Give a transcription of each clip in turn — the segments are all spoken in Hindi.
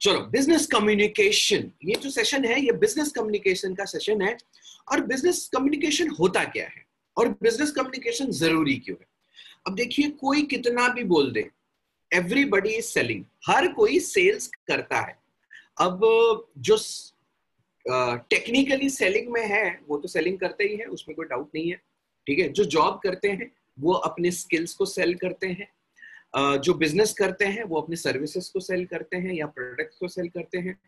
चलो बिज़नेस कम्युनिकेशन ये जो सेशन है ये बिज़नेस कम्युनिकेशन का सेशन है और बिज़नेस कम्युनिकेशन होता क्या है? और बिज़नेस कम्युनिकेशन ज़रूरी क्यों है? अब देखिए कोई कितना भी बोल दे एवरीबडी इज़ सेलिंग हर कोई सेल्स करता है। अब जो टेक्निकली uh, सेलिंग में है वो तो सेलिंग करते ही है उसमें कोई डाउट नहीं है ठीक है? जो जॉब करते हैं वो अपने स्किल्स को सेल करते हैं जो बिज़नेस करते हैं, वो अपने सर्विसेज़ को सेल करते हैं या प्रोडक्ट्स को सेल करते हैं।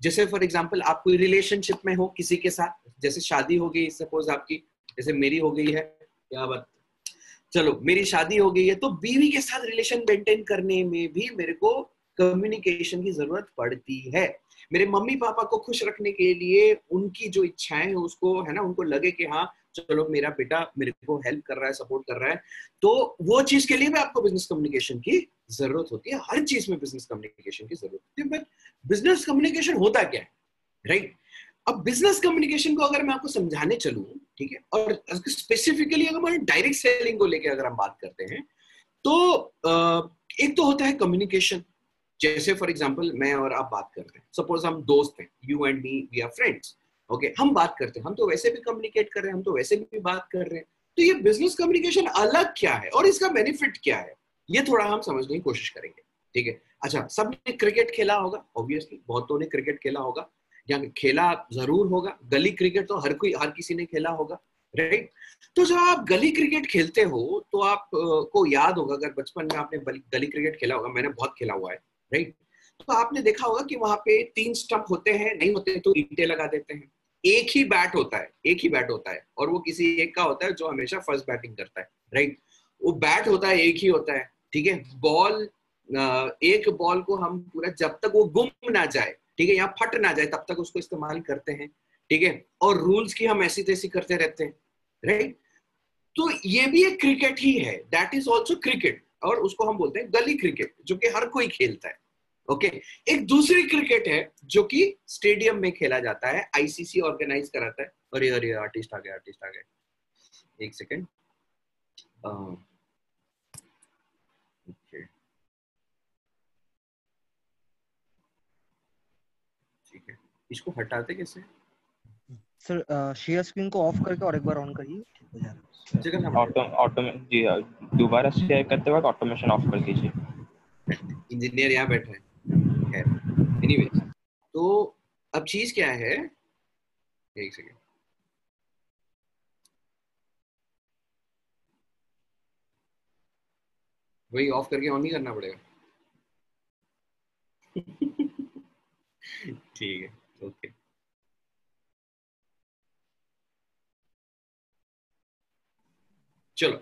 जैसे फॉर एग्ज़ाम्पल आप कोई रिलेशनशिप में हो किसी के साथ, जैसे शादी हो गई सपोज़ आपकी, जैसे मेरी हो गई है, क्या बात। चलो, मेरी शादी हो गई है तो बीवी के साथ रिलेशन मेंटेन करने में भी मेरे को कम्युनिकेशन की ज़रूरत पड़ती है। मेरे मम्मी पापा को खुश रखने के लिए उनकी जो इच्छाएँ है, उसको, है ना, उनको लगे कि हाँ चलो मेरा बेटा मेरे को हेल्प कर रहा है सपोर्ट कर रहा है। तो वो चीज़ के लिए भी आपको बिज़नेस कम्युनिकेशन की ज़रूरत होती है। हर चीज़ में बिज़नेस कम्युनिकेशन की ज़रूरत होती है। बट बिज़नेस कम्युनिकेशन होता क्या है? राइट अब बिज़नेस कम्युनिकेशन को अगर मैं आपको समझाने चलूँ, ठीक है? और स्पेसिफिकली अगर डायरेक्ट सेलिंग को लेकर अगर हम बात करते हैं तो एक तो होता है कम्युनिकेशन जैसे फॉर एग्ज़ाम्पल मैं और आप बात कर रहे हैं। सपोज़ हम दोस्त हैं। You and me we are friends okay okay, हम बात करते हैं। हम तो वैसे भी कम्युनिकेट कर रहे हैं हम तो वैसे भी बात कर रहे हैं। तो ये बिज़नेस कम्युनिकेशन अलग क्या है और इसका बेनिफिट क्या है? ये थोड़ा हम समझने की कोशिश करेंगे ठीक है? अच्छा सबने क्रिकेट खेला होगा? ऑब्वियसली बहुतों ने क्रिकेट खेला होगा। या खेला ज़रूर होगा। गली क्रिकेट तो हर कोई हर किसी ने खेला होगा राइट तो जब आप गली क्रिकेट खेलते हो तो आप को याद होगा अगर बचपन में आपने गली क्रिकेट खेला होगा मैंने बहुत खेला हुआ है राइट तो आपने देखा होगा कि वहाँ पे तीन स्टंप होते हैं नहीं होते तो ईंटे लगा देते हैं। एक ही बैट होता है, एक ही बैट होता है और वो किसी एक का होता है जो हमेशा फ़र्स्ट बैटिंग करता है राइट वो बैट होता है, एक ही होता है, ठीक है? बॉल एक बॉल को हम पूरा जब तक वो गुम ना जाए, ठीक है? या फट ना जाए, तब तक उसको इस्तेमाल करते हैं, ठीक है? और रूल्स की हम ऐसी तैसी करते रहते हैं राइट तो ये भी एक क्रिकेट ही है दैट इज़ ऑल्सो क्रिकेट और उसको हम बोलते हैं गली क्रिकेट जो कि हर कोई खेलता है। ओके? okay. एक दूसरी क्रिकेट है जो कि स्टेडियम में खेला जाता है आईसीसी ऑर्गेनाइज कराता है। अरे अरे आर्टिस्ट आ गया आर्टिस्ट आ गया एक सेकेंड इसको हटाते कैसे? सर शेयर स्क्रीन को ऑफ़ करके और एक बार ऑन करिए। जी दोबारा शेयर करते वक्त ऑटोमेशन ऑफ़ कर दीजिए। इंजीनियर यहाँ बैठे हैं। एनीवे तो अब चीज़ क्या है? एक सेकेंड वही ऑफ़ करके ऑन ही करना पड़ेगा। ठीक है ओके चलो,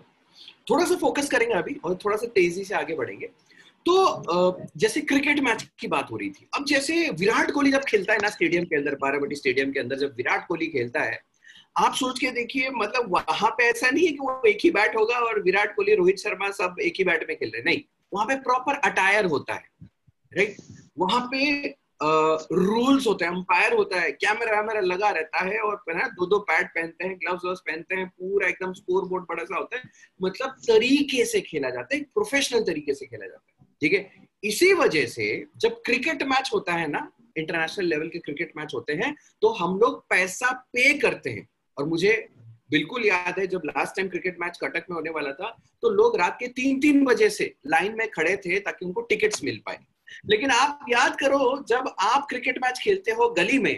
थोड़ा सा फोकस करेंगे अभी और थोड़ा सा तेज़ी से आगे बढ़ेंगे। तो जैसे क्रिकेट मैच की बात हो रही थी, अब जैसे विराट कोहली जब खेलता है ना स्टेडियम के अंदर बाराबटी स्टेडियम के अंदर, जब विराट कोहली खेलता है, आप सोच के देखिए मतलब वहाँ पे ऐसा नहीं है कि वो एक ही बैट होगा और विराट कोहली, रोहित शर्मा सब एक ही बैट में खेल रहे नहीं, वहाँ पे प्रॉपर अटायर होता है राइट वहाँ पे रूल्स होते हैं अंपायर होता है कैमरा वैमरा लगा रहता है और है दो दो पैड पहनते हैं ग्लव्स व्लव्स पहनते हैं, पूरा एकदम स्कोर बोर्ड बड़ा सा होता है। मतलब तरीके से खेला जाता है प्रोफेशनल तरीके से खेला जाता है। ठीक है? इसी वजह से जब क्रिकेट मैच होता है ना, इंटरनेशनल लेवल के क्रिकेट मैच होते हैं तो हम लोग पैसा पे करते हैं। और मुझे बिल्कुल याद है, जब last time cricket match Cuttack में होने वाला था तो लोग रात के तीन तीन बजे से लाइन में खड़े थे ताकि उनको टिकट्स मिल पाए। लेकिन आप याद करो, जब आप क्रिकेट मैच खेलते हो गली में,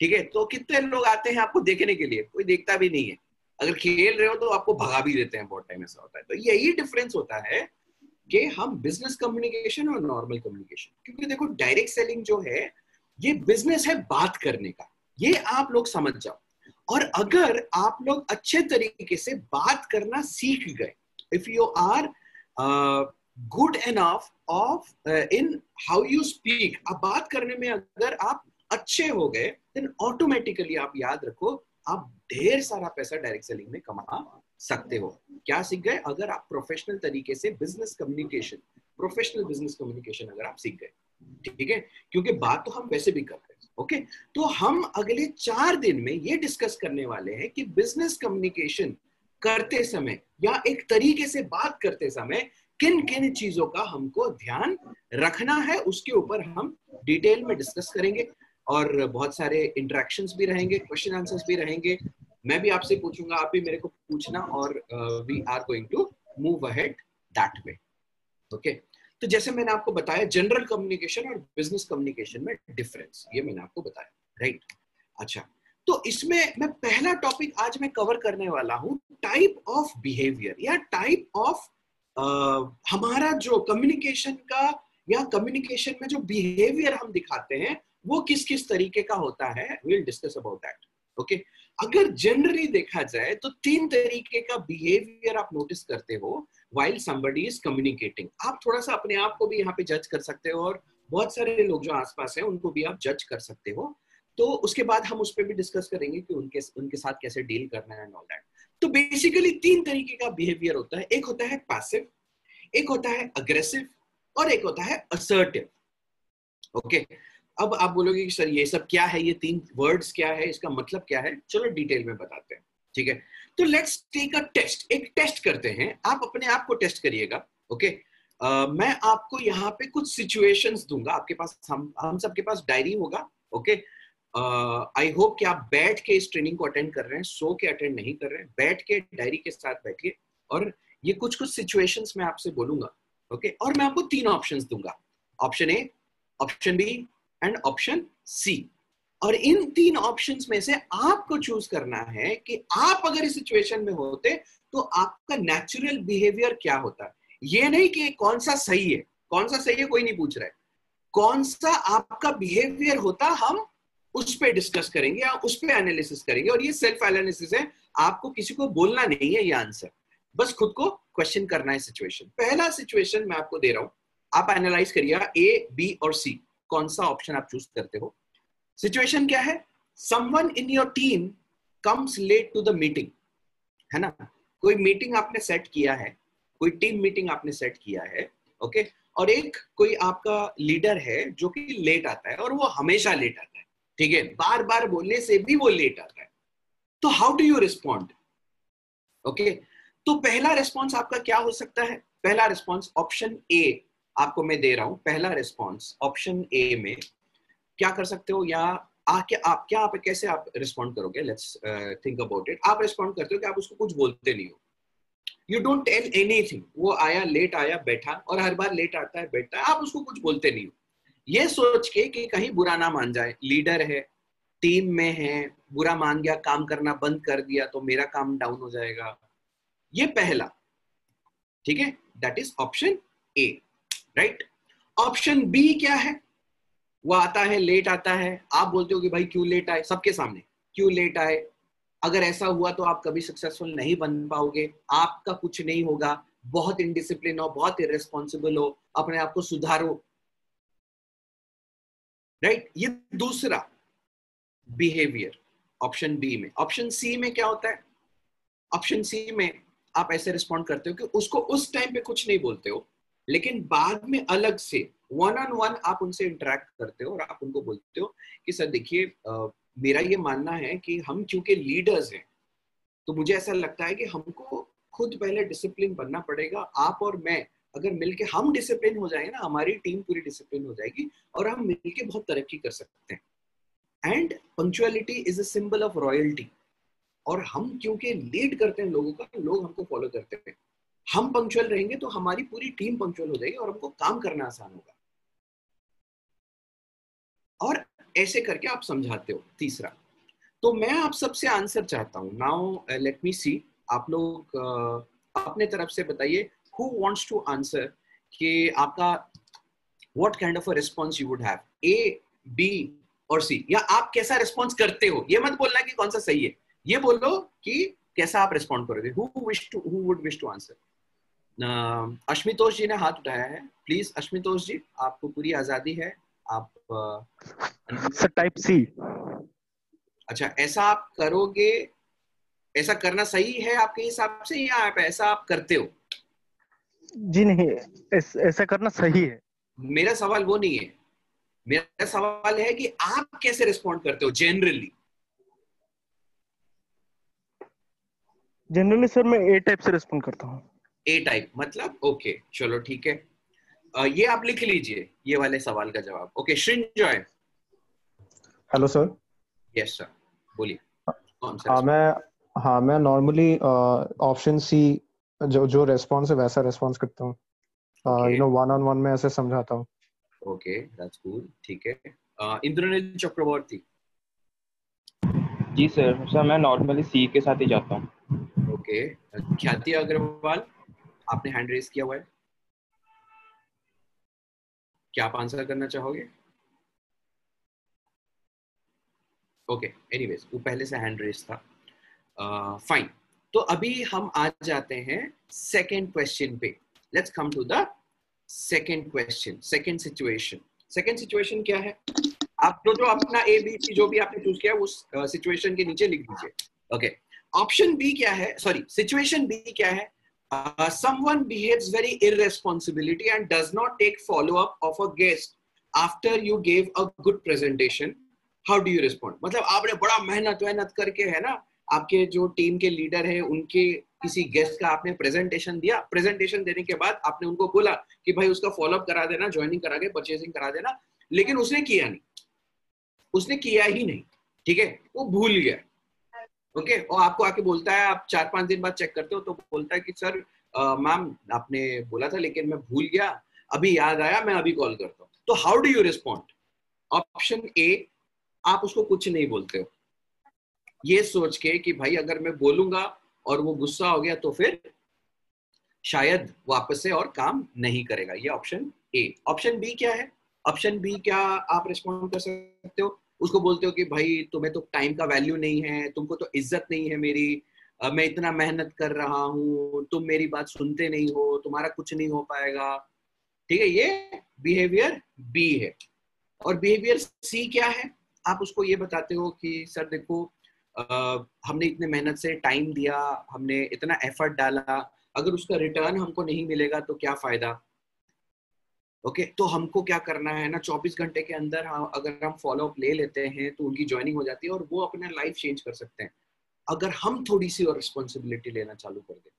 ठीक है? तो कितने लोग आते हैं आपको देखने के लिए? कोई देखता भी नहीं है। अगर खेल रहे हो तो आपको भगा भी देते हैं बहुत टाइम ऐसा होता है। तो यही डिफरेंस होता है कि हम बिज़नेस कम्युनिकेशन और नॉर्मल कम्युनिकेशन क्योंकि देखो डायरेक्ट सेलिंग जो है, ये बिज़नेस है बात करने का। ये आप लोग समझ जाओ। और अगर आप लोग अच्छे तरीके से बात करना सीख गए if you are good enough of in how you speak आप बात करने में अगर आप अच्छे हो गए देन ऑटोमेटिकली आप याद रखो, आप ढेर सारा पैसा डायरेक्ट सेलिंग में कमा सकते हो। क्या सीख गए? अगर आप प्रोफेशनल तरीके से business communication professional business communication अगर आप सीख गए, ठीक है? क्योंकि बात तो हम वैसे भी कर रहे हैं ओके तो हम अगले चार दिन में ये डिस्कस करने वाले हैं कि बिज़नेस कम्युनिकेशन करते समय या एक तरीके से बात करते समय किन किन चीज़ों का हमको ध्यान रखना है, उसके ऊपर हम डिटेल में डिस्कस करेंगे और बहुत सारे इंटरेक्शंस भी रहेंगे क्वेश्चन आंसर्स भी रहेंगे मैं भी आपसे पूछूँगा, आप भी मेरे को पूछना और we are going to move ahead that way okay तो जैसे मैंने आपको बताया जनरल कम्युनिकेशन और बिज़नेस कम्युनिकेशन में डिफरेंस ये मैंने आपको बताया राइट right? अच्छा तो इसमें मैं पहला टॉपिक आज मैं कवर करने वाला हूँ टाइप ऑफ़ बिहेवियर या टाइप ऑफ़ हमारा जो कम्युनिकेशन का या कम्युनिकेशन में जो बिहेवियर हम दिखाते हैं, वो किस किस तरीके का होता है? Will discuss about that okay? अगर जनरली देखा जाए तो तीन तरीके का बिहेवियर आप नोटिस करते हो वाइल समबडी इज़ कम्युनिकेटिंग आप थोड़ा सा अपने आप को भी यहाँ पे जज कर सकते हो और बहुत सारे लोग जो आसपास हैं, उनको भी आप जज कर सकते हो। तो उसके बाद हम उस पर भी डिस्कस करेंगे कि उनके उनके साथ कैसे डील करना है ऑल दैट तो बेसिकली तीन तरीके का बिहेवियर होता है। एक होता है पैसिव एक होता है अग्रेसिव और एक होता है असर्टिव ओके? अब आप बोलोगे कि सर ये सब क्या है? ये तीन वर्ड्स क्या है? इसका मतलब क्या है? चलो डिटेल में बताते हैं ठीक है? तो लेट्स टेक अ टेस्ट एक टेस्ट करते हैं। आप अपने आप को टेस्ट करिएगा ओके uh, मैं आपको यहाँ पे कुछ सिचुएशंस दूँगा। आपके पास हम हम सबके पास डायरी होगा ओके आई होप कि आप बैठ के इस ट्रेनिंग को अटेंड कर रहे हैं। सो के अटेंड नहीं कर रहे हैं। बैठ के डायरी के साथ बैठिए। और ये कुछ कुछ सिचुएशंस मैं आपसे बोलूँगा ओके okay? और मैं आपको तीन ऑप्शंस दूँगा। Option A option B and option C और इन तीन ऑप्शंस में से आपको चूज़ करना है कि आप अगर इस सिचुएशन में होते तो आपका नेचुरल बिहेवियर क्या होता? ये नहीं कि कौन सा सही है, कौन सा सही है कोई नहीं पूछ रहा है। कौन सा आपका बिहेवियर होता, हम उस पर डिस्कस करेंगे या उस पर एनालिसिस करेंगे। और ये सेल्फ एनालिसिस है, आपको किसी को बोलना नहीं है ये आंसर बस खुद को क्वेश्चन करना है सिचुएशन पहला सिचुएशन मैं आपको दे रहा हूँ। आप एनालाइज करिएगा ए बी और सी कौन सा ऑप्शन आप चूज़ करते हो? सिचुएशन क्या है? Someone in your team comes late to the meeting है ना? कोई मीटिंग आपने सेट किया है, कोई टीम मीटिंग आपने सेट किया है ओके और एक कोई आपका लीडर है जो कि लेट आता है और वो हमेशा लेट आता है, ठीक है? बार बार बोलने से भी वो लेट आता है। तो how do you respond okay तो पहला रिस्पॉन्स आपका क्या हो सकता है? पहला रिस्पॉन्स ऑप्शन ए आपको मैं दे रहा हूँ, पहला रिस्पॉन्स ऑप्शन ए में, क्या कर सकते हो या आके आप, क्या आप, कैसे आप रिस्पॉन्ड करोगे? लेट्स थिंक अबाउट इट आप रिस्पॉन्ड करते हो कि आप उसको कुछ बोलते नहीं हो। यू डोंट टेल एनीथिंग वो आया लेट आया, बैठा और हर बार लेट आता है, बैठता है, आप उसको कुछ बोलते नहीं हो। ये सोच के कि कहीं बुरा ना मान जाए। लीडर है टीम में है, बुरा मान गया, काम करना बंद कर दिया तो मेरा काम डाउन हो जाएगा। ये पहला। ठीक है? That is option A right option B क्या है? वो आता है लेट आता है। आप बोलते हो कि भाई क्यों लेट आए? सबके सामने। क्यों लेट आए? अगर ऐसा हुआ तो आप कभी सक्सेसफुल नहीं बन पाओगे। आपका कुछ नहीं होगा। बहुत इनडिसिप्लिन हो, बहुत इरेस्पॉन्सिबल हो। अपने आप को सुधारो। Right right? ये दूसरा बिहेवियर ऑप्शन बी में। ऑप्शन सी में क्या होता है? ऑप्शन सी में आप ऐसे रिस्पॉन्ड करते हो कि उसको उस टाइम पे कुछ नहीं बोलते हो। लेकिन बाद में अलग से वन ऑन वन आप उनसे इंटरेक्ट करते हो और आप उनको बोलते हो कि, सर, देखिए मेरा ये मानना है कि हम क्योंकि लीडर्स हैं तो मुझे ऐसा लगता है कि हमको खुद पहले डिसिप्लिन बनना पड़ेगा, आप और मैं, अगर मिलके हम डिसिप्लिन हो जाएँगे ना, हमारी टीम पूरी डिसिप्लिन हो जाएगी और हम मिलके बहुत तरक्की कर सकते हैं. And punctuality is a symbol of royalty और हम क्योंकि लीड करते हैं लोगों का, लोग हमको फॉलो करते हैं। हम पंक्चुअल रहेंगे तो हमारी पूरी टीम पंक्चुअल हो जाएगी और हमको काम करना आसान होगा। और ऐसे करके आप समझाते हो तीसरा। तो मैं आप सबसे आंसर चाहता हूँ। नाउ लेट मी सी आप लोग uh, अपने तरफ़ से बताइए हु वांट्स टू आंसर कि आपका what kind of a response you would have A B और सी या आप कैसा रिस्पॉन्स करते हो? ये मत बोलना कि कौन सा सही है। ये बोलो कि कैसा आप रिस्पॉन्ड करोगे। Who wish to who would wish to answer Ashmitosh ji ने हाथ उठाया है। प्लीज़ अश्मितोष जी आपको पूरी आज़ादी है। आप सर टाइप सी अच्छा ऐसा आप करोगे ऐसा करना सही है आपके हिसाब से या आप ऐसा आप करते हो? जी नहीं ऐस, ऐसा करना सही है। मेरा सवाल वो नहीं है। मेरा सवाल है कि आप कैसे रिस्पॉन्ड करते हो जनरली जनरली सर मैं ए टाइप से रिस्पॉन्ड करता हूँ। ए टाइप मतलब ओके चलो ठीक है। ये आप लिख लीजिए ये वाले सवाल का जवाब। Okay Shrinjoy hello sir yes sir बोलिए। हाँ मैं हाँ मैं नॉर्मली ऑप्शन सी जो जो रेस्पॉन्स है वैसा रेस्पॉन्स करता हूँ। You know one on one में ऐसे समझाता हूँ। ओके दैट्स कूल ठीक है। इंद्रनील चक्रवर्ती। जी सर सर मैं नॉर्मली सी के साथ ही जाता हूँ। ओके ख्याति अग्रवाल। आपने हैंड रेस किया हुआ है। क्या आप आंसर करना चाहोगे? ओके एनीवेज वो पहले से हैंड रेस था। फाइन uh, तो अभी हम आ जाते हैं सेकंड क्वेश्चन पे। Let's come to the second question second situation second situation क्या है? आप जो जो अपना ए बी सी जो भी आपने चूज़ किया उस सिचुएशन uh, के नीचे लिख दीजिए। ओके ऑप्शन बी क्या है? सॉरी सिचुएशन बी क्या है? Uh, someone behaves very irresponsibility and does not take follow up of a guest after you gave a good presentation. How do you respond? मतलब आपने बड़ा मेहनत मेहनत करके है ना? आपके जो टीम के लीडर है उनके किसी गेस्ट का आपने प्रेजेंटेशन दिया। प्रेजेंटेशन देने के बाद आपने उनको बोला कि भाई उसका फॉलोअप करा देना ज्वाइनिंग करा के परचेसिंग करा देना। लेकिन उसने किया नहीं। उसने किया ही नहीं ठीक है? वो भूल गया। Okay okay? और आपको आके बोलता है, आप चार पाँच दिन बाद चेक करते हो तो बोलता है कि, सर मैम आपने बोला था, लेकिन मैं भूल गया। अभी याद आया, मैं अभी कॉल करता हूँ। तो how do you respond option A आप उसको कुछ नहीं बोलते हो। ये सोच के कि, भाई, अगर मैं बोलूँगा और वो गुस्सा हो गया तो फिर शायद वापस से और काम नहीं करेगा। ये ऑप्शन ए ऑप्शन बी क्या है? ऑप्शन बी क्या आप रिस्पॉन्ड कर सकते हो? उसको बोलते हो कि भाई तुम्हें तो टाइम का वैल्यू नहीं है तुमको तो इज़्ज़त नहीं है मेरी। मैं इतना मेहनत कर रहा हूँ तुम मेरी बात सुनते नहीं हो तुम्हारा कुछ नहीं हो पाएगा। ठीक है ये बिहेवियर बी है। और बिहेवियर सी क्या है? आप उसको ये बताते हो कि सर देखो अ, हमने इतने मेहनत से टाइम दिया हमने इतना एफर्ट डाला अगर उसका रिटर्न हमको नहीं मिलेगा तो क्या फ़ायदा? ओके तो हमको क्या करना है ना 24 घंटे के अंदर हाँ, अगर हम फॉलो अप ले लेते हैं तो उनकी ज्वाइनिंग हो जाती है और वो अपना लाइफ चेंज कर सकते हैं। अगर हम थोड़ी सी और रिस्पॉन्सिबिलिटी लेना चालू कर दें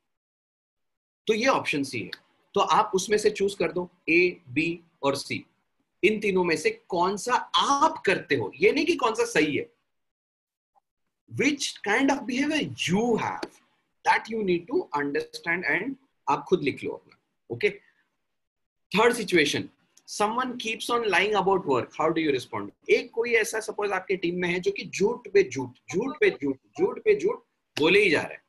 तो ये ऑप्शन सी है। तो आप उसमें से चूज़ कर दो ए बी और सी इन तीनों में से कौन सा आप करते हो? ये नहीं कि कौन सा सही है। Which kind of behaviour you have that you need to understand and आप खुद लिख लो अपना okay third situation someone keeps on lying about work. How do you respond? एक कोई ऐसा सपोज़ आपके टीम में है जो कि झूठ पे झूठ झूठ पे झूठ झूठ पे झूठ बोले ही जा रहा है।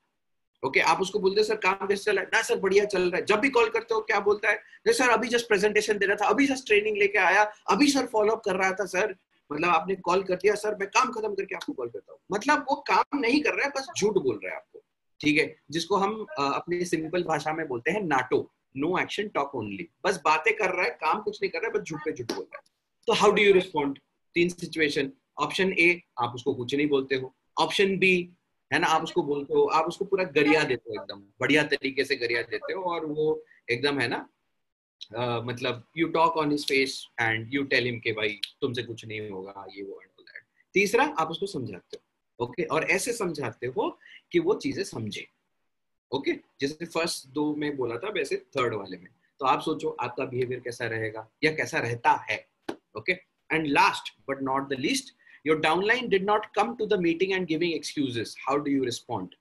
ओके okay, आप उसको बोलते सर काम कैसे चल रहा है? ना सर बढ़िया चल रहा है। जब भी कॉल करते हो क्या बोलता है? नहीं सर अभी जस्ट प्रेजेंटेशन दे रहा था अभी जस्ट ट्रेनिंग लेके आया अभी सर फॉलोअप कर रहा था सर। मतलब आपने कॉल कर दिया सर मैं काम खत्म करके आपको कॉल करता हूँ। मतलब वो काम नहीं कर रहा है बस झूठ बोल रहा है आपको। ठीक है? जिसको हम अपने सिंपल भाषा में बोलते हैं NATO. No action talk only बस बातें कर रहा है काम कुछ नहीं कर रहा है बस झूठ पे झूठ बोल रहा है। तो हाउ डू यू रिस्पॉन्ड तीन सिचुएशन ऑप्शन ए आप उसको कुछ नहीं बोलते हो। ऑप्शन बी है ना आप उसको बोलते हो आप उसको पूरा गरिया देते हो एकदम। बढ़िया तरीके से गरिया देते हो और वो एकदम है ना अ, मतलब you talk on his face and you tell him के भाई तुमसे कुछ नहीं होगा ये वो एंड दैट तीसरा आप उसको समझाते हो ओके okay? और ऐसे समझाते हो कि वो चीज़ें समझे। ओके जैसे फ़र्स्ट दो में बोला था, वैसे थर्ड वाले में। तो आप सोचो, आपका बिहेवियर कैसा रहेगा या कैसा रहता है? Okay and last but not the least your downline did not come to the meeting and giving excuses. How do you respond?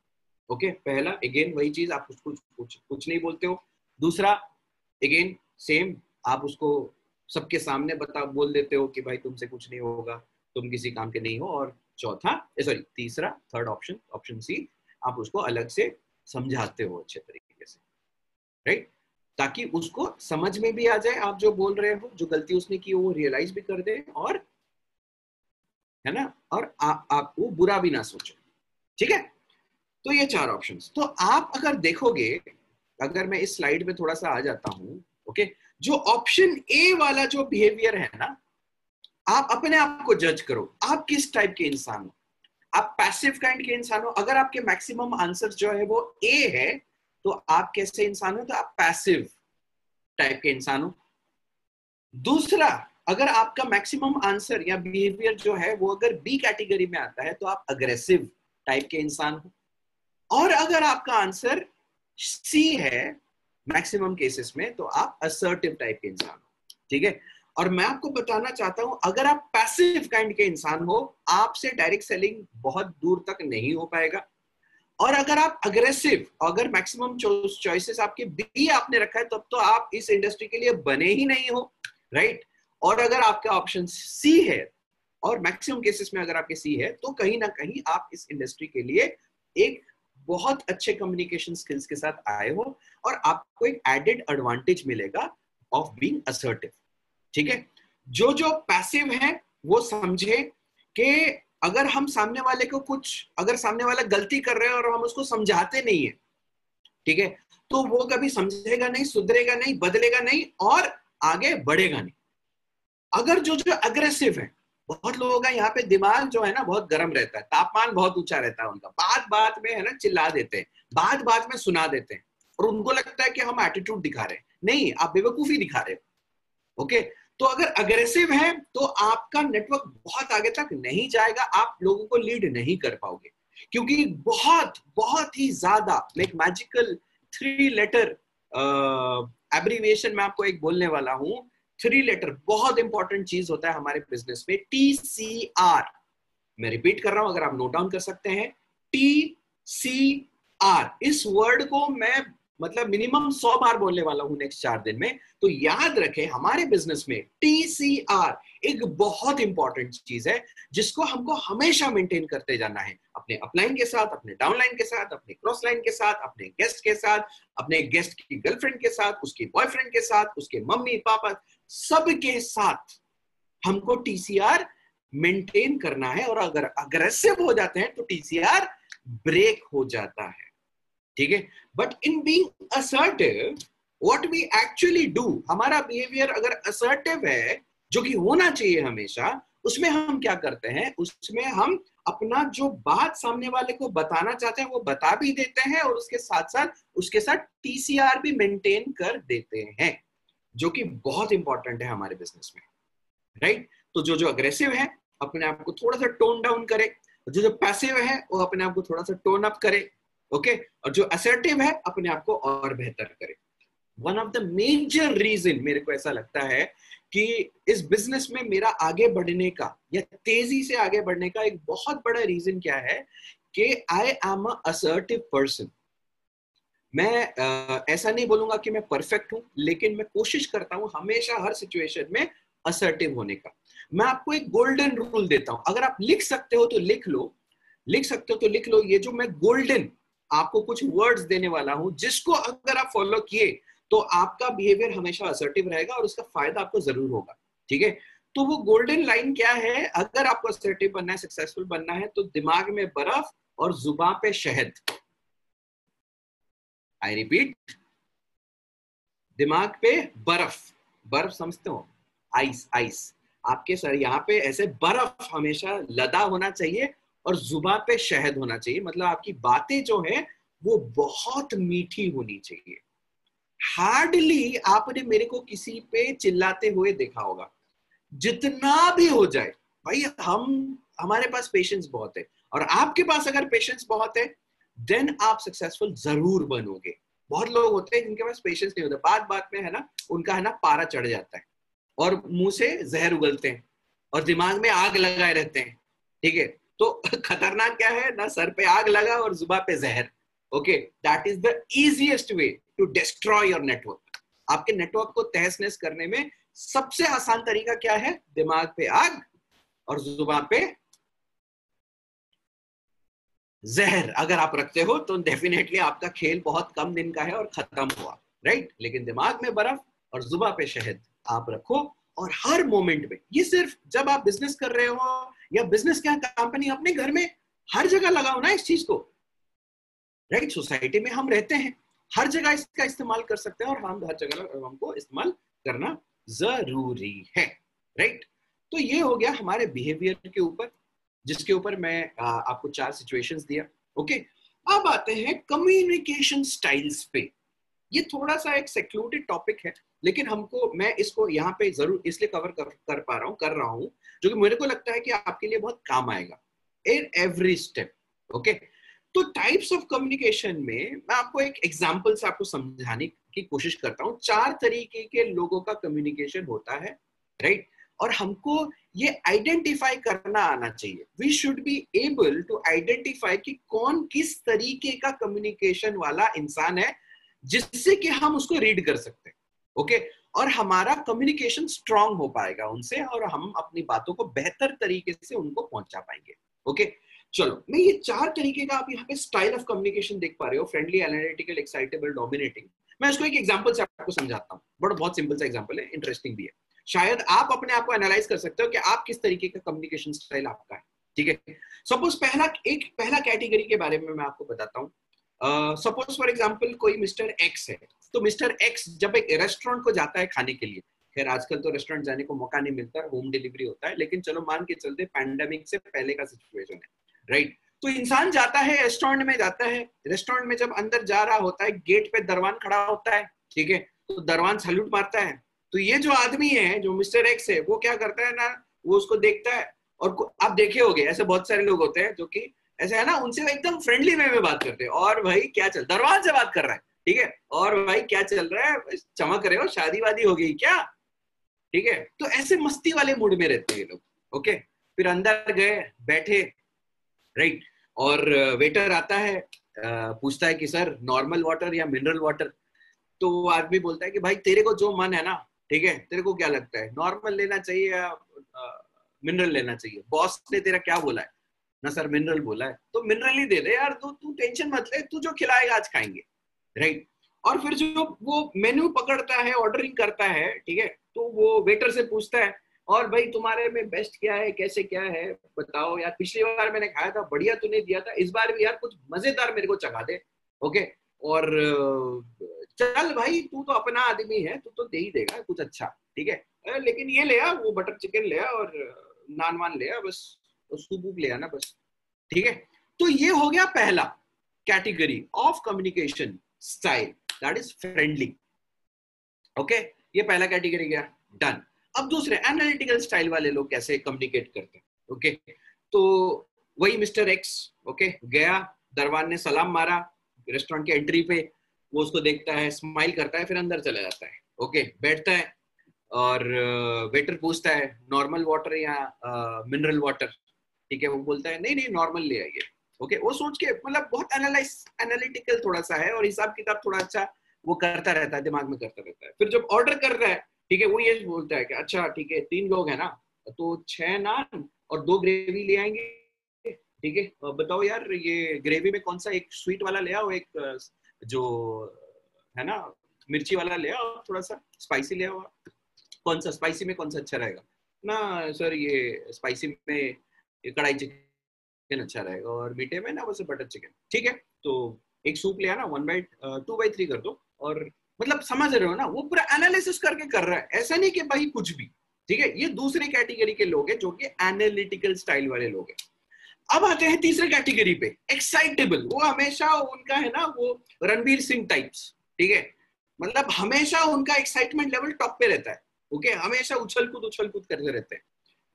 Okay? पहला अगेन वही चीज़ आप उसको कुछ कुछ नहीं बोलते हो। दूसरा, again सेम आप उसको सबके सामने बता, बोल देते हो कि भाई तुमसे कुछ नहीं होगा, तुम किसी काम के नहीं हो। और चौथा सॉरी तीसरा थर्ड ऑप्शन ऑप्शन सी आप उसको अलग से समझाते हो अच्छे तरीके से। राइट ताकि उसको समझ में भी आ जाए आप जो बोल रहे हो जो गलती उसने की वो रियलाइज़ भी कर दे और है ना? और आ, आप वो बुरा भी ना सोचो। ठीक है? तो ये चार ऑप्शंस तो आप अगर देखोगे अगर मैं इस स्लाइड में थोड़ा सा आ जाता हूँ ओके जो ऑप्शन ए वाला जो बिहेवियर है ना आप अपने आप को जज करो। आप किस टाइप के इंसान हो? आप पैसिव काइंड के इंसान हो, अगर आपके मैक्सिमम आंसर जो है वो ए है तो आप कैसे इंसान हो? तो आप पैसिव टाइप के इंसान हो। दूसरा, अगर आपका मैक्सिमम आंसर या बिहेवियर जो है वो अगर बी कैटेगरी में आता है तो आप अग्रेसिव टाइप के इंसान हो। और अगर आपका आंसर सी है मैक्सिमम केसेस में तो आप असर्टिव टाइप के इंसान हो। ठीक है? और मैं आपको बताना चाहता हूँ, अगर आप पैसिव काइंड के इंसान हो, आपसे डायरेक्ट सेलिंग बहुत दूर तक नहीं हो पाएगा। और अगर आप अग्रेसिव अगर मैक्सिमम चॉइसेस आपके बी आपने रखा है, तब तो आप इस इंडस्ट्री के लिए बने ही नहीं हो राइट और अगर आपका ऑप्शन सी है, और मैक्सिमम केसेस में अगर आपके सी है तो कहीं ना कहीं आप इस इंडस्ट्री के लिए एक बहुत अच्छे कम्युनिकेशन स्किल्स के साथ आए हो, और आपको एक एडेड एडवांटेज मिलेगा ऑफ़ बीइंग असर्टिव ठीक है? जो जो पैसिव है, वो समझे कि अगर हम सामने वाले को कुछ, अगर सामने वाला गलती कर रहे हैं और हम उसको समझाते नहीं है, ठीक है? तो वो कभी समझेगा नहीं, सुधरेगा नहीं, बदलेगा नहीं और आगे बढ़ेगा नहीं। अगर जो जो अग्रेसिव है, बहुत लोगों का यहाँ पे दिमाग जो है ना, बहुत गर्म रहता है, तापमान बहुत ऊँचा रहता है उनका। बात बात में है ना, चिल्ला देते हैं बात बात में सुना देते हैं और उनको लगता है कि हम एटीट्यूड दिखा रहे हैं। नहीं, आप बेवकूफ़ी दिखा रहे हो। ओके? तो अगर अग्रेसिव है तो आपका नेटवर्क बहुत आगे तक नहीं जाएगा, आप लोगों को लीड नहीं कर पाओगे। क्योंकि बहुत बहुत ही ज़्यादा एक मैजिकल थ्री लेटर एब्रीविएशन में आपको एक बोलने वाला हूँ। थ्री लेटर बहुत इंपॉर्टेंट चीज़ होता है हमारे बिज़नेस में टी सी आर मैं रिपीट कर रहा हूँ, अगर आप नोट डाउन कर सकते हैं टी सी आर इस वर्ड को मैं मतलब मिनिमम सौ बार बोलने वाला हूँ नेक्स्ट चार दिन में। तो याद रखें, हमारे बिज़नेस में टीसीआर एक बहुत इंपॉर्टेंट चीज़ है, जिसको हमको हमेशा मेंटेन करते जाना है। अपने अपलाइन के साथ, अपने डाउनलाइन के साथ, अपने क्रॉस लाइन के साथ, अपने गेस्ट के साथ, अपने गेस्ट की गर्लफ्रेंड के साथ, उसके बॉयफ्रेंड के साथ, उसके मम्मी, पापा, सबके साथ हमको टीसीआर मेंटेन करना है। और अगर अग्रेसिव हो जाते हैं तो टीसीआर ब्रेक हो जाता है। ठीक है? But in being assertive what we actually do हमारा बिहेवियर अगर असर्टिव है, जो कि होना चाहिए हमेशा, उसमें हम क्या करते हैं? उसमें हम अपना जो बात सामने वाले को बताना चाहते हैं, वो बता भी देते हैं और उसके साथ साथ उसके साथ टीसीआर भी मेंटेन कर देते हैं, जो कि बहुत इंपॉर्टेंट है हमारे बिज़नेस में राइट तो जो जो अग्रेसिव है, अपने आप को थोड़ा सा टोन डाउन करे जो जो पैसिव है, वो अपने आप को थोड़ा सा टोन अप करे ओके और जो असर्टिव है अपने आप को और बेहतर करे। One of the major reason मेरे को ऐसा लगता है कि इस बिज़नेस में मेरा आगे बढ़ने का या तेज़ी से आगे बढ़ने का एक बहुत बड़ा रीजन क्या है कि आई एम असर्टिव पर्सन मैं आ, ऐसा नहीं बोलूँगा कि मैं परफेक्ट हूँ लेकिन मैं कोशिश करता हूँ हमेशा हर सिचुएशन में असर्टिव होने का। मैं आपको एक गोल्डन रूल देता हूँ। अगर आप लिख सकते हो तो लिख लो। लिख सकते हो तो लिख लो। ये जो मैं गोल्डन आपको कुछ वर्ड्स देने वाला हूँ, जिसको अगर आप फॉलो किए तो आपका बिहेवियर हमेशा असर्टिव रहेगा और उसका फ़ायदा आपको ज़रूर होगा, ठीक है? तो वो गोल्डन लाइन क्या है? अगर आपको असर्टिव बनना है सक्सेसफुल बनना है तो दिमाग में बर्फ़ और जुबा पे शहद। आई रिपीट दिमाग पे बर्फ़। बर्फ़ समझते हो? आइस आइस आपके सर यहाँ पे ऐसे बर्फ़ हमेशा लदा होना चाहिए और जुबा पे शहद होना चाहिए। मतलब आपकी बातें जो है, वो बहुत मीठी होनी चाहिए। हार्डली आपने मेरे को किसी पे चिल्लाते हुए देखा होगा। जितना भी हो जाए, भाई हम, हमारे पास पेशेंस बहुत है। और आपके पास अगर पेशेंस बहुत है देन आप सक्सेसफुल ज़रूर बनोगे। बहुत लोग होते हैं जिनके पास पेशेंस नहीं होता। बात बात में है ना, उनका है ना पारा चढ़ जाता है। और मुँह से जहर उगलते हैं। और दिमाग में आग लगाए रहते हैं। ठीक है? तो खतरनाक क्या है? ना सर पे आग लगा और जुबा पे जहर। Okay that is the easiest way to destroy your network आपके नेटवर्क को तहस नहस करने में सबसे आसान तरीका क्या है? दिमाग पे आग और जुबा पे जहर। अगर आप रखते हो तो डेफिनेटली आपका खेल बहुत कम दिन का है और खत्म हुआ। राइट लेकिन दिमाग में बर्फ़ और जुबा पे शहद आप रखो और हर मोमेंट में, ये सिर्फ़ जब आप बिज़नेस कर रहे हो या बिज़नेस क्या कंपनी अपने घर में हर जगह लगाओ ना इस चीज़ को। राइट सोसाइटी में हम रहते हैं। हर जगह इसका इस्तेमाल कर सकते हैं और हम हर जगह हमको इस्तेमाल करना ज़रूरी है। राइट तो ये हो गया हमारे बिहेवियर के ऊपर, जिसके ऊपर मैं आपको चार सिचुएशंस दिया। ओके अब आते हैं कम्युनिकेशन स्टाइल्स पे। ये थोड़ा सा एक सेक्लूटेड टॉपिक है लेकिन हमको मैं इसको यहाँ पे ज़रूर इसलिए कवर कर, कर पा रहा हूँ कर रहा हूँ जो कि मेरे को लगता है कि आपके लिए बहुत काम आएगा इन एवरी स्टेप ओके तो टाइप्स ऑफ़ कम्युनिकेशन में मैं आपको एक एग्ज़ाम्पल से आपको समझाने की कोशिश करता हूँ। चार तरीके के लोगों का कम्युनिकेशन होता है राइट right? और हमको ये आइडेंटिफाई करना आना चाहिए। We should be able to identify कि कौन किस तरीके का कम्युनिकेशन वाला इंसान है जिससे कि हम उसको रीड कर सकते हैं। ओके? और हमारा कम्युनिकेशन स्ट्रांग हो पाएगा उनसे और हम अपनी बातों को बेहतर तरीके से उनको पहुँचा पाएँगे। ओके? चलो, मैं ये चार तरीके का आप यहाँ पे स्टाइल ऑफ़ कम्युनिकेशन देख पा रहे हो फ्रेंडली एनालिटिकल एक्साइटेबल डोमिनेटिंग मैं इसको एक एग्जांपल से आपको समझाता हूँ। बड़ा, बहुत सिंपल सा एग्जांपल है इंटरेस्टिंग भी है। शायद आप अपने आप को एनालाइज कर सकते हो कि आप किस तरीके का कम्युनिकेशन स्टाइल आपका है। ठीक है? सपोज़ पहला, एक पहला कैटेगरी के बारे में मैं आपको बताता हूँ। सपोज़ फॉर एग्ज़ाम्पल कोई मिस्टर एक्स है तो मिस्टर एक्स जब एक रेस्टोरेंट को जाता है खाने के लिए, खैर आजकल तो रेस्टोरेंट जाने को मौका नहीं मिलता होम डिलीवरी होता है, लेकिन चलो मान के चलते पैंडेमिक से पहले का सिचुएशन है राइट तो इंसान जाता है रेस्टोरेंट में, जाता है रेस्टोरेंट में जब अंदर जा रहा होता है गेट पे दरवान खड़ा होता है, ठीक है? तो दरवान सल्यूट मारता है। तो ये जो आदमी है, जो मिस्टर एक्स है, वो क्या करता है ना, वो उसको देखता है, और आप देखे होगे, ऐसे बहुत सारे लोग होते हैं जो कि ऐसे है ना, उनसे एकदम फ्रेंडली वे में बात करते हैं। और भाई क्या चल दरवान से बात कर रहा है, ठीक है? और भाई क्या चल रहा है चमक रहे हो शादी वादी हो गई क्या? ठीक है? तो ऐसे मस्ती वाले मूड में रहते हैं लोग ओके फिर अंदर गए, बैठे राइट और वेटर आता है पूछता है कि, सर नॉर्मल वाटर या मिनरल वाटर तो वो आदमी बोलता है कि, भाई, तेरे को जो मन है ना, ठीक है, तेरे को क्या लगता है? नॉर्मल लेना चाहिए या मिनरल लेना चाहिए? बॉस ने तेरा क्या बोला है? ना सर मिनरल बोला है। तो मिनरल ही दे दे यार, तू तू टेंशन मत ले, तू जो खिलाएगा आज खाएँगे राइट और फिर जो वो मेन्यू पकड़ता है ऑर्डरिंग करता है, ठीक है तो वो वेटर से पूछता है, और भाई, तुम्हारे में बेस्ट क्या है, कैसे क्या है, बताओ यार। पिछली बार मैंने खाया था, बढ़िया तूने दिया था, इस बार भी यार कुछ मज़ेदार मेरे को चखा दे ओके और, चल भाई, तू तो अपना आदमी है, तू तो दे ही देगा, कुछ अच्छा ठीक है? लेकिन ये ले आ, वो बटर चिकन ले आ, और, नान वान ले आ, बस। सूप वूप ले आना बस। ठीक है? तो ये हो गया पहला category of communication style that is friendly okay ये पहला कैटेगरी गया। डन अब दूसरे एनालिटिकल स्टाइल वाले लोग कैसे कम्युनिकेट करते हैं? ओके तो वही मिस्टर एक्स ओके गया दरबान ने सलाम मारा रेस्टोरेंट के एंट्री पे, वो उसको देखता है स्माइल करता है, फिर अंदर चला जाता है। ओके बैठता है और वेटर पूछता है नॉर्मल वाटर या मिनरल वाटर ठीक है, वो बोलता है, नहीं नहीं नॉर्मल ले आइए। ओके वो सोच के मतलब बहुत एनालाइज एनालिटिकल थोड़ा सा है और हिसाब किताब थोड़ा अच्छा वो करता रहता है, दिमाग में करता रहता है। फिर जब ऑर्डर कर रहा है, ठीक है, वो ये बोलता है कि अच्छा ठीक है, तीन लोग है ना तो छह नान और दो ग्रेवी ले आएँगे। ठीक है बताओ यार, ये ग्रेवी में कौन सा एक स्वीट वाला ले आओ, एक जो, है ना, मिर्ची वाला ले आओ, थोड़ा सा स्पाइसी ले आओ कौन सा स्पाइसी में कौन सा अच्छा रहेगा? ना, सर, ये स्पाइसी में ये कढ़ाई चिकन अच्छा रहेगा और मीठे में ना बस बटर चिकन ठीक है? तो एक सूप ले आना one by two by three कर दो और मतलब समझ रहे हो ना, वो पूरा एनालिसिस करके कर रहा है। ऐसा नहीं कि भाई कुछ भी, ठीक है? ये दूसरे कैटेगरी के लोग हैं जो कि एनालिटिकल स्टाइल वाले लोग हैं। अब आते हैं तीसरे कैटेगरी पे एक्साइटेबल वो हमेशा उनका है ना, वो रणबीर सिंह टाइप्स ठीक है? मतलब हमेशा उनका एक्साइटमेंट लेवल टॉप पे रहता है ओके हमेशा उछल कूद उछल कूद करते रहते हैं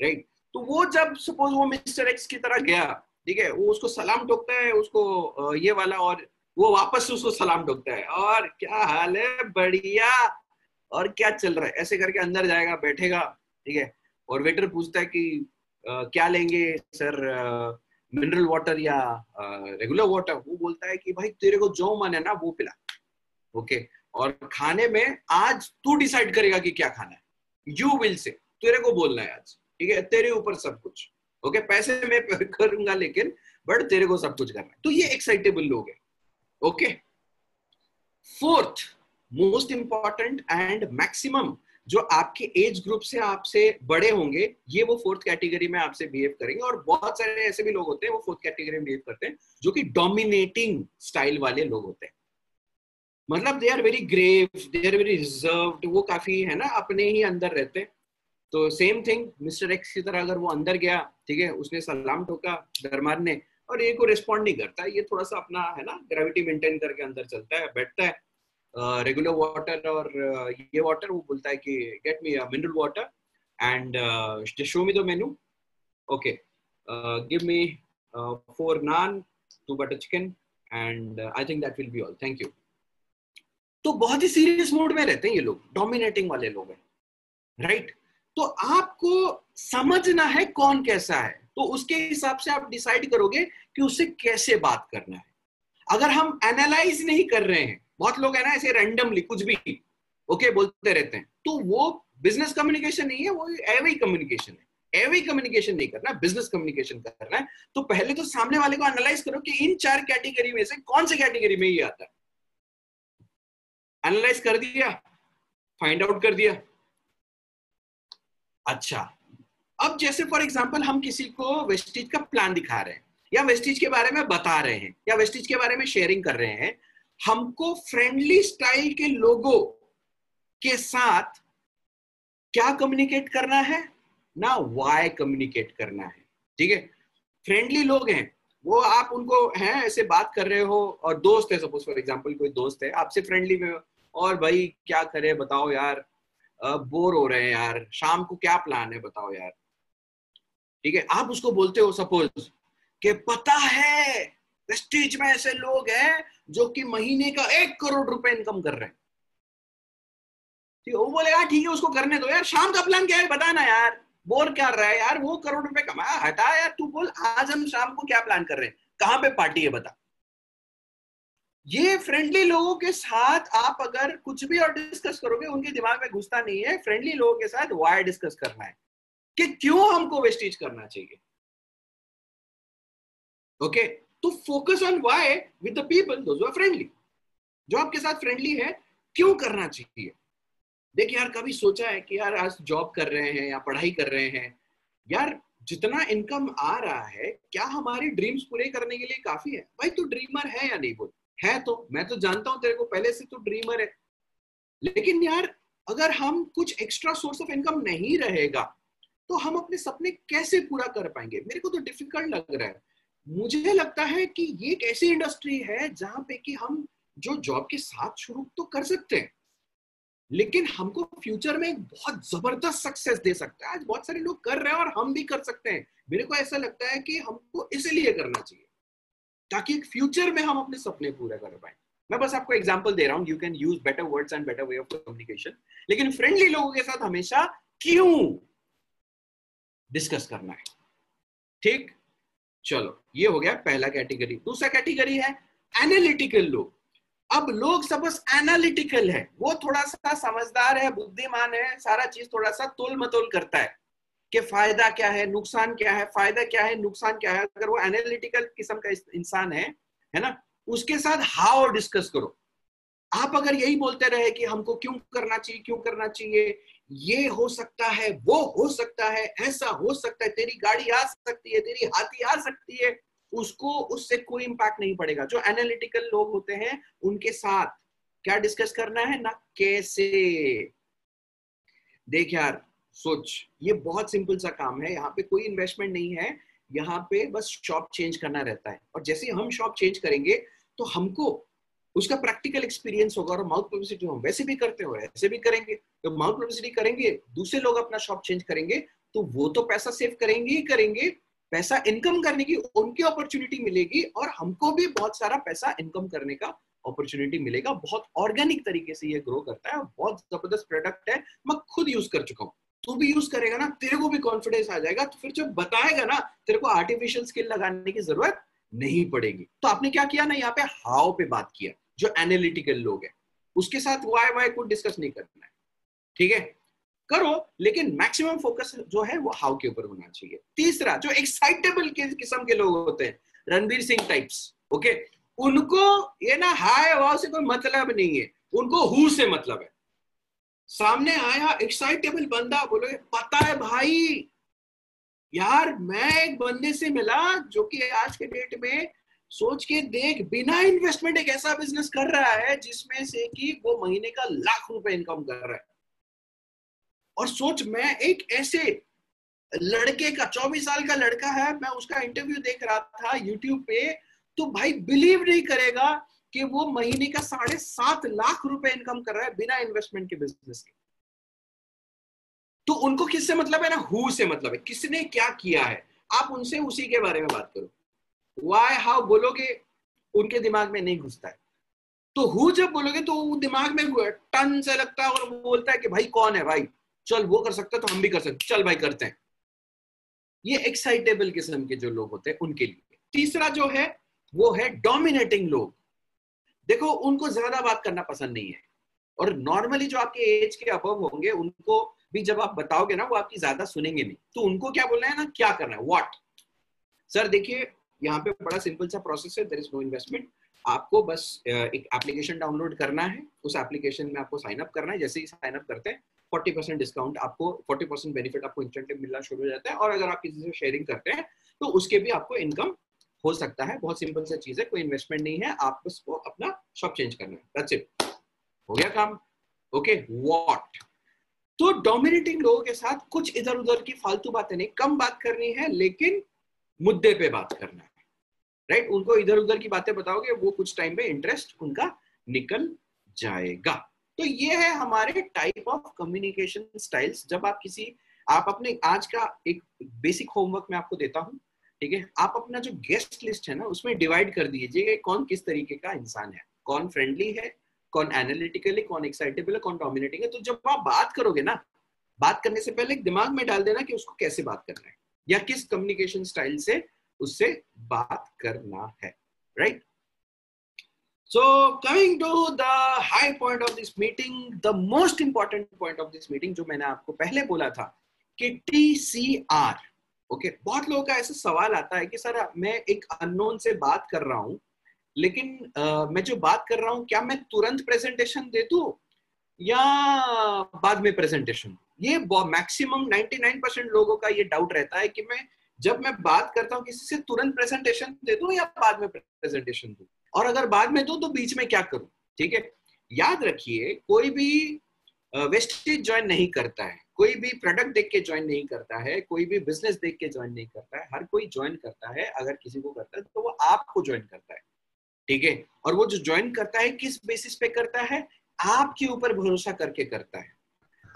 राइट तो वो जब सपोज़ वो मिस्टर एक्स की तरह गया ठीक है वो उसको सलाम ठोकता है उसको ये वाला और वो वापस उसको सलाम ठोकता है। और क्या हाल है? बढ़िया। और क्या चल रहा है? ऐसे करके अंदर जाएगा बैठेगा ठीक है। और वेटर पूछता है कि आ, क्या लेंगे सर मिनरल वाटर या रेगुलर वाटर वो बोलता है कि भाई तेरे को जो मन है ना वो पिला। ओके और खाने में आज तू डिसाइड करेगा कि क्या खाना है। यू विल से तेरे को बोलना है आज। ठीक है? तेरे ऊपर सब कुछ। ओके पैसे मैं करूँगा लेकिन बट तेरे को सब कुछ करना है। तो ये एक्साइटेबल लोग है। Okay fourth most important and maximum जो आपके एज ग्रुप से आपसे बड़े होंगे, ये वो फोर्थ कैटेगरी में आपसे बिहेव करेंगे। और बहुत सारे ऐसे भी लोग होते हैं, वो फोर्थ कैटेगरी में बिहेव करते हैं, जो कि डोमिनेटिंग स्टाइल वाले लोग होते हैं। मतलब they are very grave they are very reserve वो काफ़ी है ना, अपने ही अंदर रहते हैं। तो सेम थिंग मिस्टर एक्स की तरह अगर वो अंदर गया, ठीक है, उसने सलाम ठोका दरमार ने, और ये को रिस्पॉन्ड नहीं करता, ये थोड़ा सा अपना, है ना ग्रेविटी मेंटेन करके अंदर चलता है, बैठता है। रेगुलर वाटर और ये वाटर वो बोलता है कि get me mineral water and show me the menu okay give me four naan two butter chicken and I think that will be all thank you तो बहुत ही सीरियस मोड में रहते हैं ये लोग डोमिनेटिंग वाले लोग हैं राइट right? तो आपको समझना है कौन कैसा है। तो उसके हिसाब से आप डिसाइड करोगे कि उससे कैसे बात करना है। अगर हम एनालाइज नहीं कर रहे हैं, बहुत लोग है ना ऐसे रैंडमली कुछ भी ओके बोलते रहते हैं। तो वो बिज़नेस कम्युनिकेशन नहीं है, वो एवे कम्युनिकेशन है। एवे कम्युनिकेशन नहीं करना बिज़नेस कम्युनिकेशन करना है। तो पहले तो सामने वाले को एनालाइज करो कि इन चार कैटेगरी में से कौन से कैटेगरी में ये आता है। एनालाइज कर दिया फाइंड आउट कर दिया। अच्छा। अब जैसे फॉर एग्ज़ाम्पल हम किसी को वेस्टिज का प्लान दिखा रहे हैं, या वेस्टिज के बारे में बता रहे हैं, या वेस्टिज के बारे में शेयरिंग कर रहे हैं, हमको फ्रेंडली स्टाइल के लोगों के साथ क्या कम्युनिकेट करना है? ना वाई कम्युनिकेट करना है। ठीक है? फ्रेंडली लोग हैं, वो आप उनको, हैं, ऐसे बात कर रहे हो, और दोस्त है सपोज़ फॉर एग्ज़ाम्पल कोई दोस्त है, आपसे फ्रेंडली में और भाई, क्या करे, बताओ यार। बोर हो रहे हैं यार। शाम को क्या प्लान है बताओ यार। ठीक है? आप उसको बोलते हो सपोज़ कि पता है वेस्टेज में ऐसे लोग हैं जो कि महीने का एक करोड़ रुपए इनकम कर रहे हैं। ठीक है? वो बोले यार ठीक है, उसको करने दो यार। शाम का प्लान क्या है? बताना यार। बोर कर रहा है यार? वो करोड़ रुपए कमाया हटा यार। तू बोल, आज हम शाम को क्या प्लान कर रहे हैं? कहाँ पे पार्टी है बता? ये फ्रेंडली लोगों के साथ आप अगर कुछ भी और डिस्कस करोगे, उनके दिमाग में घुसता नहीं है। फ्रेंडली लोगों के साथ वाई डिस्कस करना है कि क्यों हमको वेस्टेज करना चाहिए। ओके? तो focus on why with the people those are friendly जो आपके साथ फ्रेंडली है, क्यों करना चाहिए? देखिए, यार, कभी सोचा है कि यार, आज जॉब कर रहे हैं या पढ़ाई कर रहे हैं। यार, जितना इनकम आ रहा है, क्या हमारी ड्रीम्स पूरे करने के लिए काफ़ी है? भाई, तू ड्रीमर है या नहीं बोल? है तो मैं तो जानता हूँ तेरे को, पहले से तो ड्रीमर है। लेकिन यार, अगर हम कुछ एक्स्ट्रा सोर्स ऑफ़ इनकम नहीं रहेगा तो हम अपने सपने कैसे पूरा कर पाएँगे? मेरे को तो डिफ़िकल्ट लग रहा है। मुझे लगता है कि ये एक ऐसी इंडस्ट्री है जहाँ पे कि हम जो जॉब के साथ शुरू तो कर सकते हैं, लेकिन हमको फ्यूचर में बहुत ज़बरदस्त सक्सेस दे सकता है। आज बहुत सारे लोग कर रहे हैं और हम भी कर सकते हैं। मेरे को ऐसा लगता है कि हमको इसलिए करना चाहिए। ताकि फ्यूचर में हम अपने सपने पूरा कर पाए। मैं बस आपको एग्जांपल दे रहा हूँ you can use better words and better way of communication लेकिन फ्रेंडली लोगों के साथ हमेशा क्यों डिस्कस करना है? ठीक? चलो, ये हो गया पहला कैटेगरी दूसरा कैटेगरी है एनालिटिकल लोग। अब लोग सपोज़ एनालिटिकल है। वो थोड़ा सा समझदार है, बुद्धिमान है, सारा चीज़ थोड़ा सा तोल मतोल करता है। कि फ़ायदा क्या है, नुकसान क्या है, फ़ायदा क्या है, नुकसान क्या है? अगर वो एनालिटिकल किस्म का इंसान है है ना? उसके साथ हाउ डिस्कस करो। आप अगर यही बोलते रहे कि हमको क्यों करना चाहिए, क्यों करना चाहिए, ये हो सकता है, वो हो सकता है, ऐसा हो सकता है, तेरी गाड़ी आ सकती है, तेरी हाथी आ सकती है, उसको उससे कोई इंपैक्ट नहीं पड़ेगा। जो एनालिटिकल लोग होते हैं, उनके साथ क्या डिस्कस करना है ना? कैसे? देख यार सोच। ये बहुत सिंपल सा काम है। यहाँ पे कोई इन्वेस्टमेंट नहीं है। यहाँ पे बस शॉप चेंज करना रहता है। और जैसे हम शॉप चेंज करेंगे तो हमको उसका प्रैक्टिकल एक्सपीरियंस होगा और माउथ पब्लिसिटी हम वैसे भी करते हो ऐसे भी करेंगे। तो माउथ पब्लिसिटी करेंगे, दूसरे लोग अपना शॉप चेंज करेंगे तो वो तो पैसा सेव करेंगे ही करेंगे। पैसा इनकम करने की उनकी अपॉर्चुनिटी मिलेगी और हमको भी बहुत सारा पैसा इनकम करने का अपॉर्चुनिटी मिलेगा। बहुत ऑर्गेनिक तरीके से ये ग्रो करता है। बहुत ज़बरदस्त प्रोडक्ट है। मैं खुद यूज़ कर चुका हूँ। तू भी यूज़ करेगा ना, तेरे को भी कॉन्फिडेंस आ जाएगा। तो फिर जब बताएगा ना, तेरे को आर्टिफिशियल स्किल लगाने की ज़रूरत नहीं पड़ेगी। तो आपने क्या किया ना, यहाँ पे हाउ पे बात किया, जो एनालिटिकल लोग है। उसके साथ वाई वाई को डिस्कस नहीं करना है। ठीक है? करो, लेकिन मैक्सिमम फोकस जो है, वो हाउ के ऊपर होना चाहिए। तीसरा, जो एक्साइटेबल किस्म के लोग होते हैं रणवीर सिंह टाइप्स ओके उनको ये ना हाय वाव से कोई मतलब नहीं है। उनको हु से मतलब है। सामने आया एक्साइटेबल बंदा बोलो, पता है भाई, यार मैं एक बंदे से मिला जो कि आज के डेट में सोच के देख बिना इन्वेस्टमेंट एक ऐसा बिज़नेस कर रहा है जिसमें से कि वो महीने का लाख रुपए इनकम कर रहा है। और सोच मैं एक ऐसे लड़के का, चौबीस साल का लड़का है, मैं उसका इंटरव्यू देख रहा था यूट्यूब पे तो भाई बिलीव नहीं करेगा कि वो महीने का साढ़े सात लाख रुपए इनकम कर रहा है बिना इन्वेस्टमेंट के बिज़नेस के। तो उनको किससे मतलब है ना? हु से मतलब है। किसने क्या किया है? आप उनसे उसी के बारे में बात करो। वाई हाउ बोलोगे, उनके दिमाग में नहीं घुसता है। तो हु जब बोलोगे तो वो दिमाग में टन से लगता है और वो बोलता है कि भाई, कौन है भाई? चल, वो कर सकता है तो हम भी कर सकते चल भाई, करते हैं। ये एक्साइटेबल किस्म के जो लोग होते हैं, उनके लिए। तीसरा जो है, वो है डोमिनेटिंग लोग। देखो, उनको ज़्यादा बात करना पसंद नहीं है। और नॉर्मली जो आपके एज के अबव होंगे, उनको भी जब आप बताओगे ना, वो आपकी ज़्यादा सुनेंगे नहीं। तो उनको क्या बोलना है ना? क्या करना है? व्हाट सर देखिए, यहाँ पे बड़ा सिंपल सा प्रोसेस है। देर इज़ नो इन्वेस्टमेंट आपको बस एक एप्लीकेशन डाउनलोड करना है। उस एप्लीकेशन में आपको साइन अप करना है। जैसे ही साइन अप करते हैं फोर्टी परसेंट डिस्काउंट आपको फोर्टी परसेंट बेनिफिट आपको इंस्टेंटली मिलना शुरू हो जाता है। और अगर आप किसी से शेयरिंग करते हैं तो उसके भी आपको इनकम हो सकता है, बहुत सिंपल सा चीज़ है, कोई इन्वेस्टमेंट नहीं है, आपको उसको अपना शॉप चेंज करना है दैट्स इट हो गया काम? ओके व्हाट तो डोमिनेटिंग लोगों के साथ कुछ इधर उधर की फालतू बातें नहीं, कम बात करनी है, लेकिन मुद्दे पे बात करना है राइट right? उनको इधर उधर की बातें बताओगे, वो कुछ टाइम पे इंटरेस्ट उनका निकल जाएगा। तो ये है हमारे टाइप ऑफ़ कम्युनिकेशन स्टाइल्स जब आप किसी, आप अपने, आज का एक बेसिक होमवर्क मैं आपको देता हूँ ठीक है? आप अपना जो गेस्ट लिस्ट है ना उसमें डिवाइड कर दीजिए कौन किस तरीके का इंसान है। कौन फ्रेंडली है कौन एनालिटिकली कौन एक्साइटेबल है कौन डोमिनेटिंग है। तो जब आप बात करोगे ना बात करने से पहले दिमाग में डाल देना कि उसको कैसे बात करना है या किस कम्युनिकेशन स्टाइल से उससे बात करना है right So coming to the high point of this meeting, the most important point of this meeting जो मैंने आपको पहले बोला था कि TCR, ओके बहुत लोगों का ऐसा सवाल आता है कि सर मैं एक अननोन से बात कर रहा हूँ लेकिन uh, मैं जो बात कर रहा हूँ क्या मैं तुरंत प्रेजेंटेशन दे दू या बाद में प्रेजेंटेशन ये मैक्सिमम 99 परसेंट लोगों का ये डाउट रहता है कि मैं जब मैं बात करता हूँ किसी से तुरंत प्रेजेंटेशन दे दू या बाद में प्रेजेंटेशन दू? और अगर बाद में दू तो बीच में क्या करूँ? ठीक है? याद रखिए कोई भी वेस्टेज ज्वाइन नहीं करता है। कोई भी प्रोडक्ट देख के ज्वाइन नहीं करता है, कोई भी बिज़नेस देख के ज्वाइन नहीं करता है, हर कोई ज्वाइन करता है, अगर किसी को करता है तो वो आपको ज्वाइन करता है। ठीक है? और वो जो ज्वाइन करता है, किस बेसिस पे करता है? आपके ऊपर भरोसा करके करता है।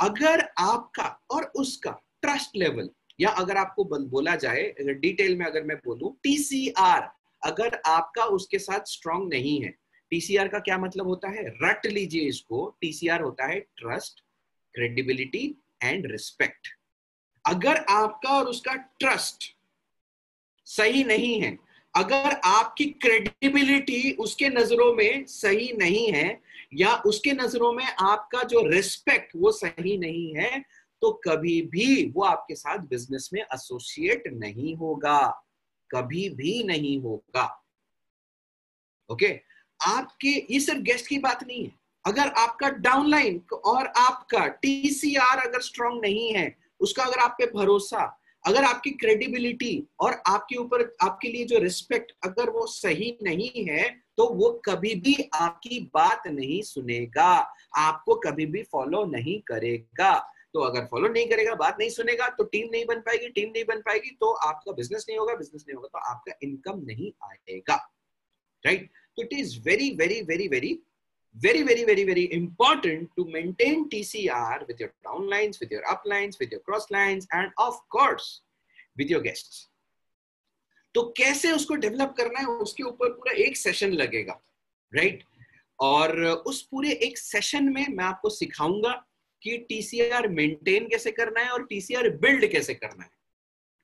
अगर आपका और उसका ट्रस्ट लेवल या अगर आपको बोला जाए डिटेल में अगर मैं बोलूँ टीसीआर अगर आपका उसके साथ स्ट्रांग नहीं है टीसीआर का क्या मतलब होता है? रट लीजिए इसको। टीसीआर होता है ट्रस्ट क्रेडिबिलिटी एंड रिस्पेक्ट अगर आपका और उसका ट्रस्ट सही नहीं है, अगर आपकी क्रेडिबिलिटी उसके नज़रों में सही नहीं है, या उसके नज़रों में आपका जो रिस्पेक्ट वो सही नहीं है तो कभी भी वो आपके साथ बिज़नेस में एसोसिएट नहीं होगा। कभी भी नहीं होगा। ओके आपके, ये सिर्फ़ गेस्ट की बात नहीं है। अगर आपका डाउनलाइन और आपका टीसीआर अगर स्ट्रांग नहीं है, उसका अगर आप पे भरोसा, अगर आपकी क्रेडिबिलिटी और आपके ऊपर, आपके लिए जो रिस्पेक्ट अगर वो सही नहीं है तो वो कभी भी आपकी बात नहीं सुनेगा, आपको कभी भी फॉलो नहीं करेगा। तो अगर फॉलो नहीं करेगा, बात नहीं सुनेगा तो टीम नहीं बन पाएगी टीम नहीं बन पाएगी तो आपका बिज़नेस नहीं होगा बिज़नेस नहीं होगा तो आपका इनकम नहीं आएगा। राइट तो it is very very very very very very very very important to maintain tcr with your downlines with your uplines with your cross lines and of course with your guests तो कैसे उसको डेवलप करना है उसके ऊपर पूरा एक सेशन लगेगा राइट right? और उस पूरे एक सेशन में मैं आपको सिखाऊँगा कि टीसीआर मेंटेन कैसे करना है और टीसीआर बिल्ड कैसे करना है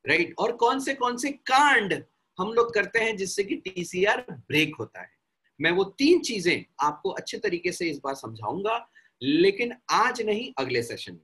राइट right? और कौन से कौन से कांड हम लोग करते हैं जिससे कि टीसीआर ब्रेक होता है मैं वो तीन चीज़ें आपको अच्छे तरीके से इस बार समझाऊँगा, लेकिन आज नहीं, अगले सेशन में।